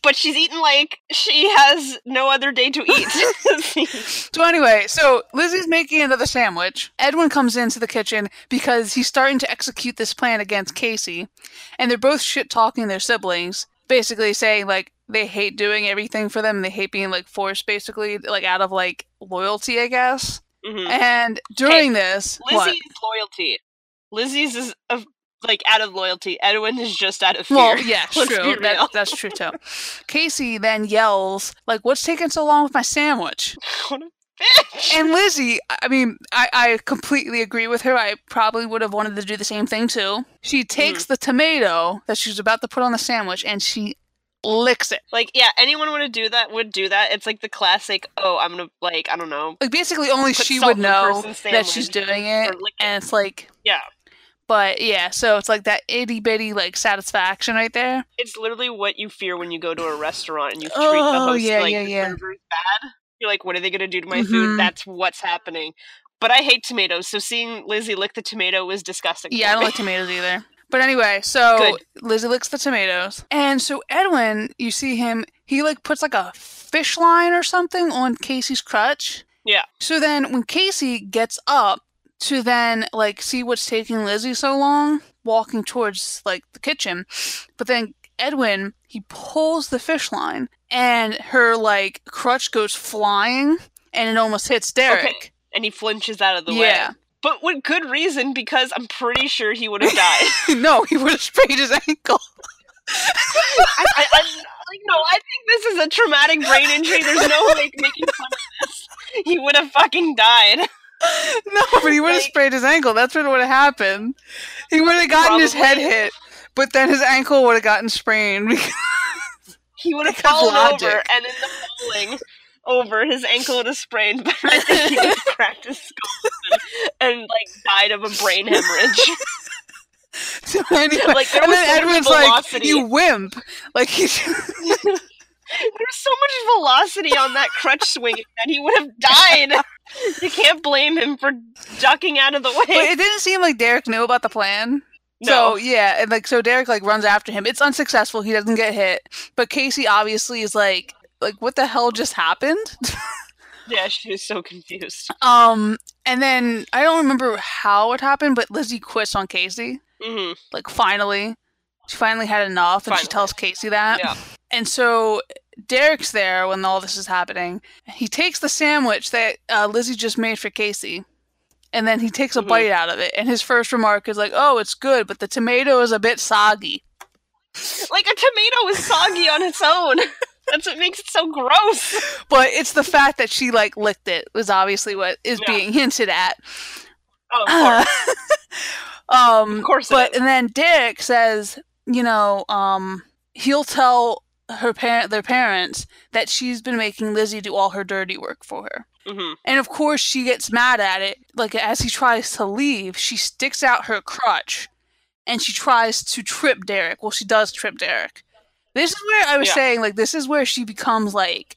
but she's eaten like she has no other day to eat. so anyway, so Lizzie's making another sandwich. Edwin comes into the kitchen because he's starting to execute this plan against Casey, and they're both shit talking their siblings, basically saying like they hate doing everything for them. They hate being like forced, basically like out of like loyalty, I guess. Mm-hmm. And during hey, this, Lizzie's what? loyalty. Lizzie's is a like out of loyalty. Edwin is just out of fear. Well, yeah, true. That, that's true too. Casey then yells, like, "What's taking so long with my sandwich?" what a bitch! And Lizzie, I mean, I, I completely agree with her. I probably would have wanted to do the same thing too. She takes mm. the tomato that she's about to put on the sandwich and she licks it. Like, yeah, anyone would do that would do that. It's like the classic, oh, I'm gonna like, I don't know. Like basically only she would know that she's doing it. And it's like Yeah. But yeah, so it's like that itty bitty like satisfaction right there. It's literally what you fear when you go to a restaurant and you treat oh, the host yeah, like yeah, yeah. bad. You're like, what are they gonna do to my mm-hmm. food? That's what's happening. But I hate tomatoes, so seeing Lizzie lick the tomato was disgusting. Yeah, I don't like tomatoes either. But anyway, so Good. Lizzie licks the tomatoes. And so Edwin, you see him, he like puts like a fish line or something on Casey's crutch. Yeah. So then when Casey gets up, to then like see what's taking Lizzie so long, walking towards like the kitchen. But then Edwin, he pulls the fish line and her like crutch goes flying and it almost hits Derek. Okay. And he flinches out of the yeah. way. Yeah. But with good reason because I'm pretty sure he would have died. no, he would have sprained his ankle. I, I, I, like, no, I think this is a traumatic brain injury. There's no like making fun of this. He would have fucking died. no, but he would have like, sprayed his ankle. That's what would have happened. He would have gotten probably. his head hit, but then his ankle would have gotten sprained. Because, he would have fallen logic. over, and in the falling over, his ankle would have sprained. But I think he would have cracked his skull and, and like died of a brain hemorrhage. So anyway, like, and then so Edwin's like, "You wimp!" Like he's. There's so much velocity on that crutch swing that he would have died. you can't blame him for ducking out of the way. But it didn't seem like Derek knew about the plan. No. So yeah, and like so Derek like runs after him. It's unsuccessful. He doesn't get hit. But Casey obviously is like like what the hell just happened? yeah, she was so confused. Um and then I don't remember how it happened, but Lizzie quits on Casey. Mm-hmm. Like finally. She finally had enough and finally. she tells Casey that. Yeah. And so Derek's there when all this is happening. He takes the sandwich that uh, Lizzie just made for Casey, and then he takes a mm-hmm. bite out of it. And his first remark is like, "Oh, it's good, but the tomato is a bit soggy." Like a tomato is soggy on its own. That's what makes it so gross. But it's the fact that she like licked it was obviously what is yeah. being hinted at. Oh, of course. um, of course. But and then Derek says, you know, um, he'll tell her parent their parents that she's been making Lizzie do all her dirty work for her. Mm-hmm. And of course she gets mad at it. Like as he tries to leave, she sticks out her crutch and she tries to trip Derek. Well, she does trip Derek. This is where I was yeah. saying like this is where she becomes like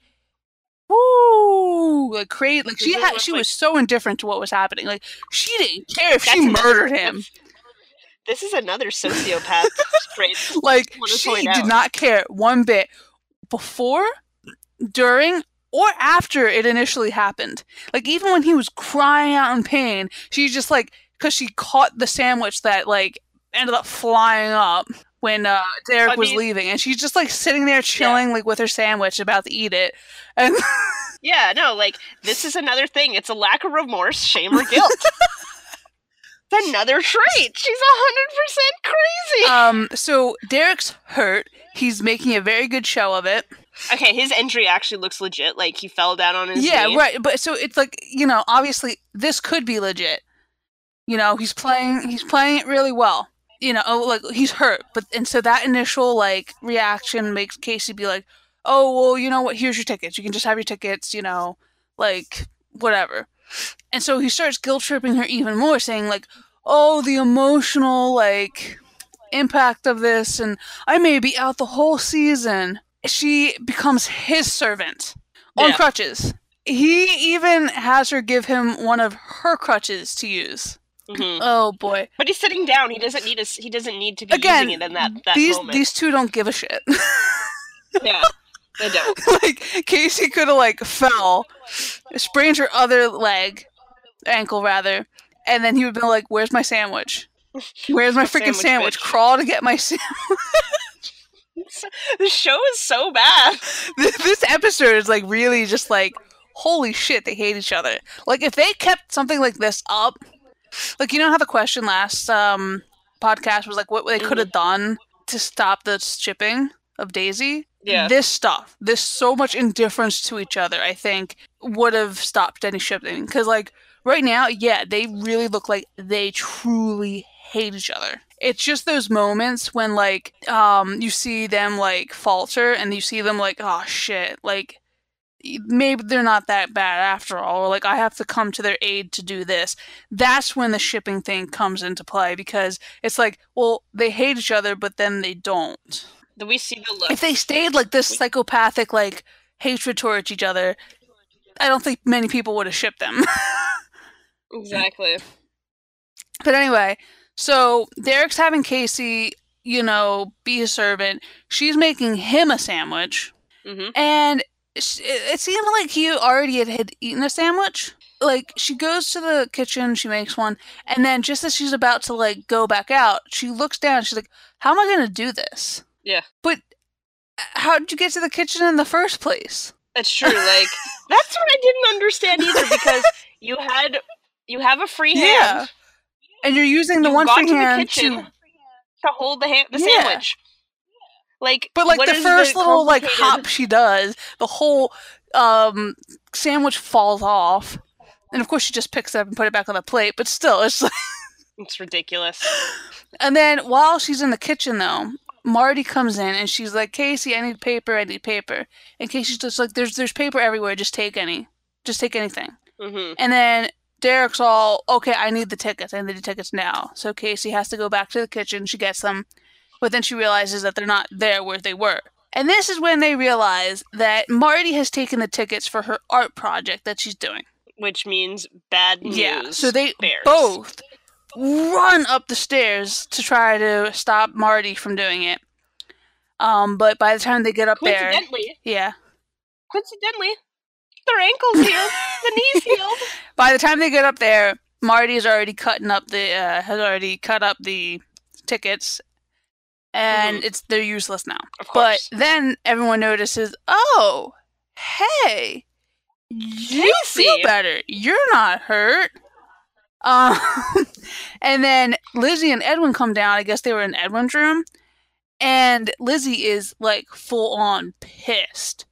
Woo! Like crazy. Like she had, she was so indifferent to what was happening. Like she didn't care if she murdered him. This is another sociopath like she did not care one bit before, during, or after it initially happened. Like even when he was crying out in pain, she's just like because she caught the sandwich that like ended up flying up when uh, Derek I was mean- leaving, and she's just like sitting there chilling, like with her sandwich, about to eat it, and Yeah, no, like this is another thing. It's a lack of remorse, shame, or guilt. It's another trait. She's a hundred percent crazy. um, so Derek's hurt. He's making a very good show of it. okay, his injury actually looks legit. Like he fell down on his yeah, knee. right. But so it's like you know, obviously this could be legit. You know, he's playing. He's playing it really well. You know, oh, like he's hurt, but and so that initial like reaction makes Casey be like, "Oh, well, you know what? Here's your tickets. You can just have your tickets. You know, like whatever." And so he starts guilt tripping her even more, saying like, "Oh, the emotional like impact of this, and I may be out the whole season." She becomes his servant on Yeah. crutches. He even has her give him one of her crutches to use. Mhm. Oh boy! But he's sitting down. He doesn't need a, He doesn't need to be Again, using it in that that these moment. these two don't give a shit. yeah, they don't. like Casey could have like fell, sprained her other leg, ankle rather, and then he would have been like, "Where's my sandwich? Where's my freaking Sandwich, sandwich? Crawl to get my sandwich." the show is so bad. this episode is like really just like holy shit they hate each other like if they kept something like this up like you know how the question last um podcast was like what they could have done to stop the shipping of Dasey Yeah. this stuff this so much indifference to each other i think would have stopped any shipping. Because like right now yeah they really look like they truly hate each other. It's just those moments when like um you see them like falter and you see them like oh shit like maybe they're not that bad after all or like i have to come to their aid to do this. That's when the shipping thing comes into play because it's like well they hate each other but then they don't We see the look? if they stayed like this psychopathic like hatred towards each other i don't think many people would have shipped them exactly. But anyway, so Derek's having Casey, you know, be a servant. She's making him a sandwich, hmm and it it seemed like he already had, had eaten a sandwich. Like she goes to the kitchen, she makes one, and then just as she's about to like go back out, she looks down. She's like, "How am I going to do this?" Yeah. But uh, how did you get to the kitchen in the first place? That's true. Like that's what I didn't understand either because you had you have a free Yeah. hand And you're using the You one free to the hand kitchen. to to hold the hand the Yeah. sandwich. Like, But like the first little like hop she does, the whole um sandwich falls off. And of course she just picks it up and put it back on the plate, but still it's like It's ridiculous. And then while she's in the kitchen though, Marti comes in and she's like, Casey, I need paper, I need paper. And Casey's just like, There's there's paper everywhere, just take any. Just take anything. hmm And then Derek's all, okay, I need the tickets. I need the tickets now. So Casey has to go back to the kitchen. She gets them. But then she realizes that they're not there where they were. And this is when they realize that Marti has taken the tickets for her art project that she's doing. Which means bad news. yeah. So they bears. both run up the stairs to try to stop Marti from doing it. Um, but by the time they get up there, Coincidentally, yeah. coincidentally, their ankles healed, the knees healed. By the time they get up there, Marti's already cutting up the uh, has already cut up the tickets, and it's they're useless now. Of But then everyone notices, oh, hey, you feel better. You're not hurt. Um, and then Lizzie and Edwin come down. I guess they were in Edwin's room, and Lizzie is like full on pissed.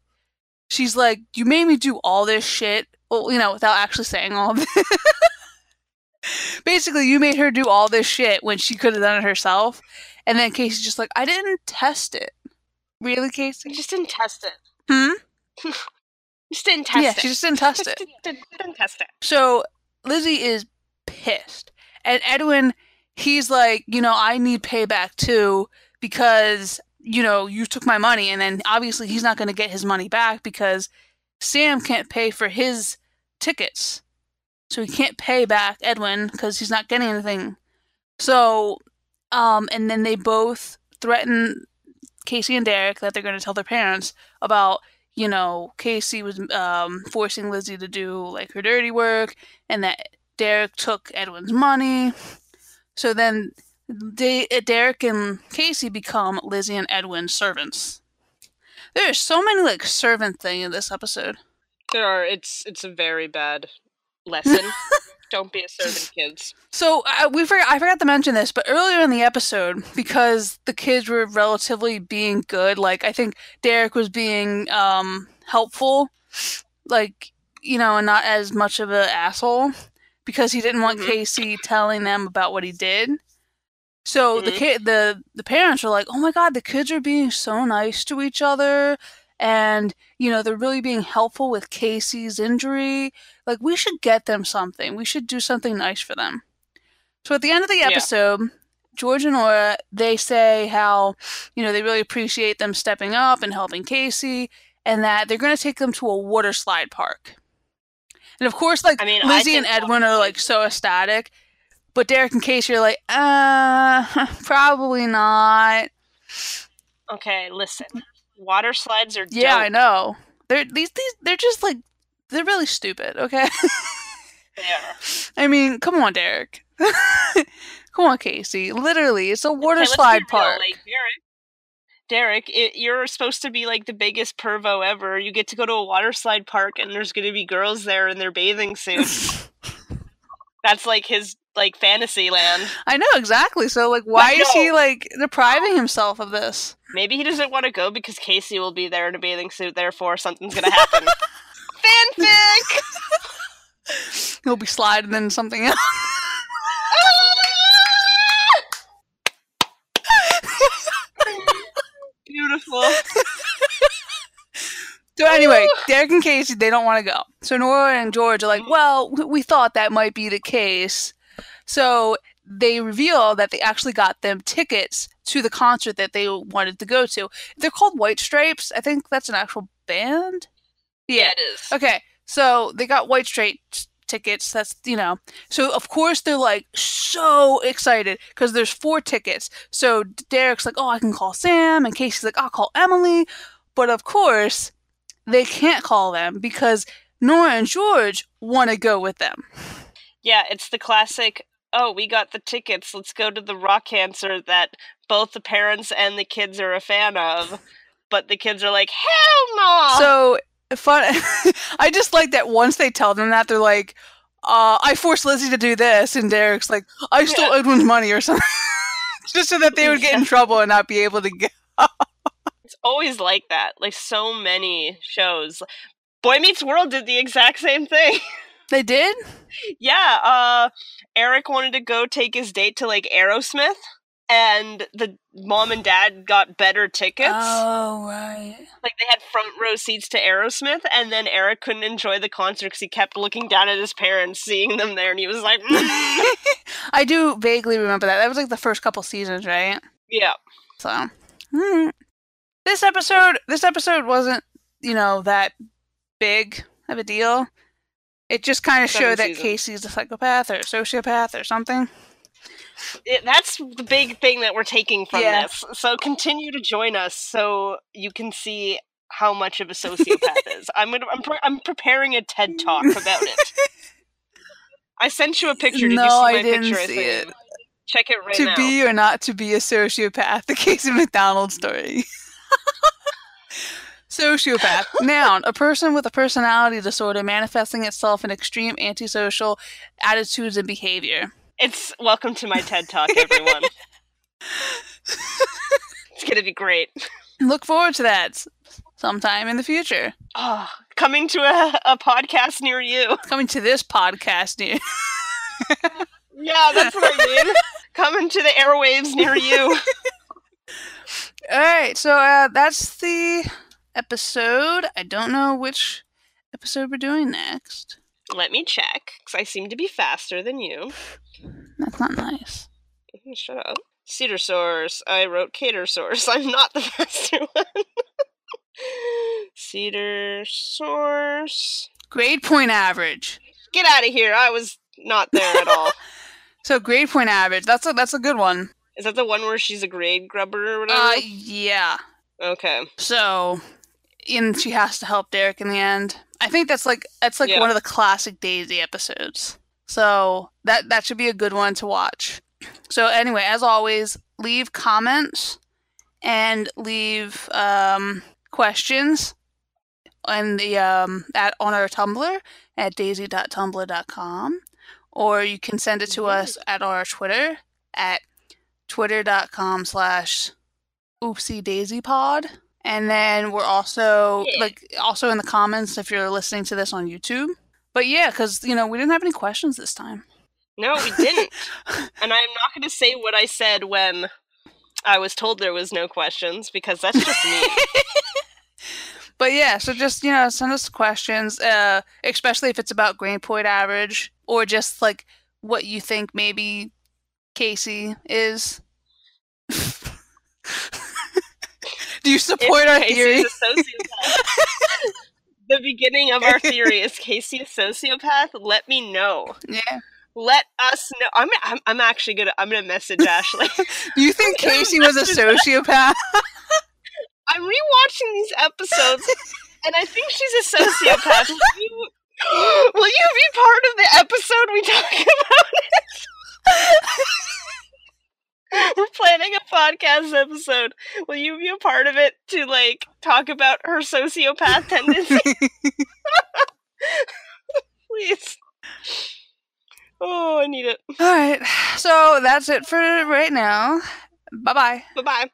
She's like, "You made me do all this shit." Well, you know, without actually saying all of it. Basically, you made her do all this shit when she could have done it herself. And then Casey's just like, I didn't test it. Really, Casey? just didn't test it. Hmm? Just didn't test yeah, it. she just didn't test it. Just didn't, didn't test it. So Lizzie is pissed. And Edwin, he's like, you know, I need payback too because, you know, you took my money. And then obviously he's not going to get his money back because Sam can't pay for his tickets. So he can't pay back Edwin because he's not getting anything. So, um, and then they both threaten Casey and Derek that they're going to tell their parents about you know, Casey was um, forcing Lizzie to do like her dirty work, and that Derek took Edwin's money. So then they, Derek and Casey become Lizzie and Edwin's servants. There's so many like servant thing in this episode. There are. It's it's a very bad lesson. Don't be a servant, kids. So uh, we forgot. I forgot to mention this, but earlier in the episode, because the kids were relatively being good, like I think Derek was being um, helpful, like you know, and not as much of an asshole because he didn't want mm-hmm. Casey telling them about what he did. So mm-hmm. the kid, the the parents are like, "Oh my god, the kids are being so nice to each other." and you know they're really being helpful with Casey's injury. Like we should get them something. We should do something nice for them. So at the end of the episode, yeah. George and Nora they say how you know they really appreciate them stepping up and helping Casey, and that they're going to take them to a water slide park. And of course, like I mean, Lizzie and Edwin are like so ecstatic, but Derek and Casey are like, uh, probably not. Okay, listen water slides are yeah, I know. They're these these they're just like they're really stupid. Okay. yeah. I mean, come on, Derek. come on, Casey. Literally, it's a water okay, slide park. Like, Derek, Derek it, you're supposed to be like the biggest pervo ever. You get to go to a water slide park, and there's going to be girls there in their bathing suits. That's like his like fantasy land. I know exactly. So like why is he like depriving himself of this? Maybe he doesn't want to go because Casey will be there in a bathing suit, therefore something's gonna happen. Fanfic He'll be sliding in something else. Oh Beautiful. So anyway, oh. Derek and Casey, they don't want to go. So Nora and George are like, mm-hmm. well, we thought that might be the case. So they reveal that they actually got them tickets to the concert that they wanted to go to. They're called White Stripes. I think that's an actual band. Yeah, yeah it is. Okay, so they got White Stripes tickets. That's you know. So of course they're like so excited because there's four tickets. So Derek's like, oh, I can call Sam, and Casey's like, I'll call Emily. But of course, they can't call them because Nora and George want to go with them. Yeah, it's the classic oh, we got the tickets. Let's go to the rock concert that both the parents and the kids are a fan of. But the kids are like, hell no! So fun. I just like that once they tell them that, they're like, uh, I forced Lizzie to do this. And Derek's like, I stole yeah. Edwin's money or something. just so that they would get in trouble and not be able to go. it's always like that. Like so many shows. Boy Meets World did the exact same thing. They did? Yeah, uh Eric wanted to go take his date to like Aerosmith and the mom and dad got better tickets. Oh, right. Like they had front row seats to Aerosmith, and then Eric couldn't enjoy the concert because he kept looking down at his parents, seeing them there, and he was like, mm. I do vaguely remember that. That was like the first couple seasons, right? Yeah. So, mm. this episode, this episode wasn't, you know, that big of a deal. It just kind of showed that Casey's a psychopath or a sociopath or something. It, that's the big thing that we're taking from yeah. this. So continue to join us so you can see how much of a sociopath is. I'm gonna, I'm, pre- I'm preparing a TED talk about it. I sent you a picture. Did no, you see my I didn't picture? see it. Check it right to now. To be or not to be a sociopath, the Casey McDonald story. Sociopath. Noun. A person with a personality disorder manifesting itself in extreme antisocial attitudes and behavior. It's welcome to my TED Talk, everyone. it's to be great. Look forward to that sometime in the future. Oh, coming to a, a podcast near you. Coming to this podcast near you Yeah, that's what I mean. coming to the airwaves near you. All right, so uh, that's the episode. I don't know which episode we're doing next. Let me check, because I seem to be faster than you. That's not nice. Shut up. Cedar Source. I wrote Cater Source. I'm not the faster one. Cedar Source. Grade point average. Get out of here. I was not there at all. so grade point average. That's a that's a good one. Is that the one where she's a grade grubber or whatever? Uh yeah. Okay. So and she has to help Derek in the end. I think that's like that's like Yeah. one of the classic Dasey episodes. So that that should be a good one to watch. So anyway, as always, leave comments and leave um, questions on the um, at on our Tumblr at daisy.tumblr.com or you can send it to us at our Twitter at twitter.com slash oopsie daisy pod. And then we're also like also in the comments if you're listening to this on youtube but yeah because you know we didn't have any questions this time No, we didn't. and I'm not going to say what I said when I was told there was no questions because that's just me. but yeah so just you know send us questions uh especially if it's about grain point average or just like what you think maybe casey is do you support If our Casey's theory. The beginning of our theory is Casey a sociopath? Let me know. yeah Let us know. I'm, I'm, I'm actually gonna I'm gonna message Ashley. do you think casey was a sociopath I'm rewatching these episodes, and I think she's a sociopath. Will you, will you be part of the episode we talk about it? We're planning a podcast episode. Will you be a part of it to like talk about her sociopath tendency? Please. Oh, I need it. all right so that's it for right now bye bye Bye bye.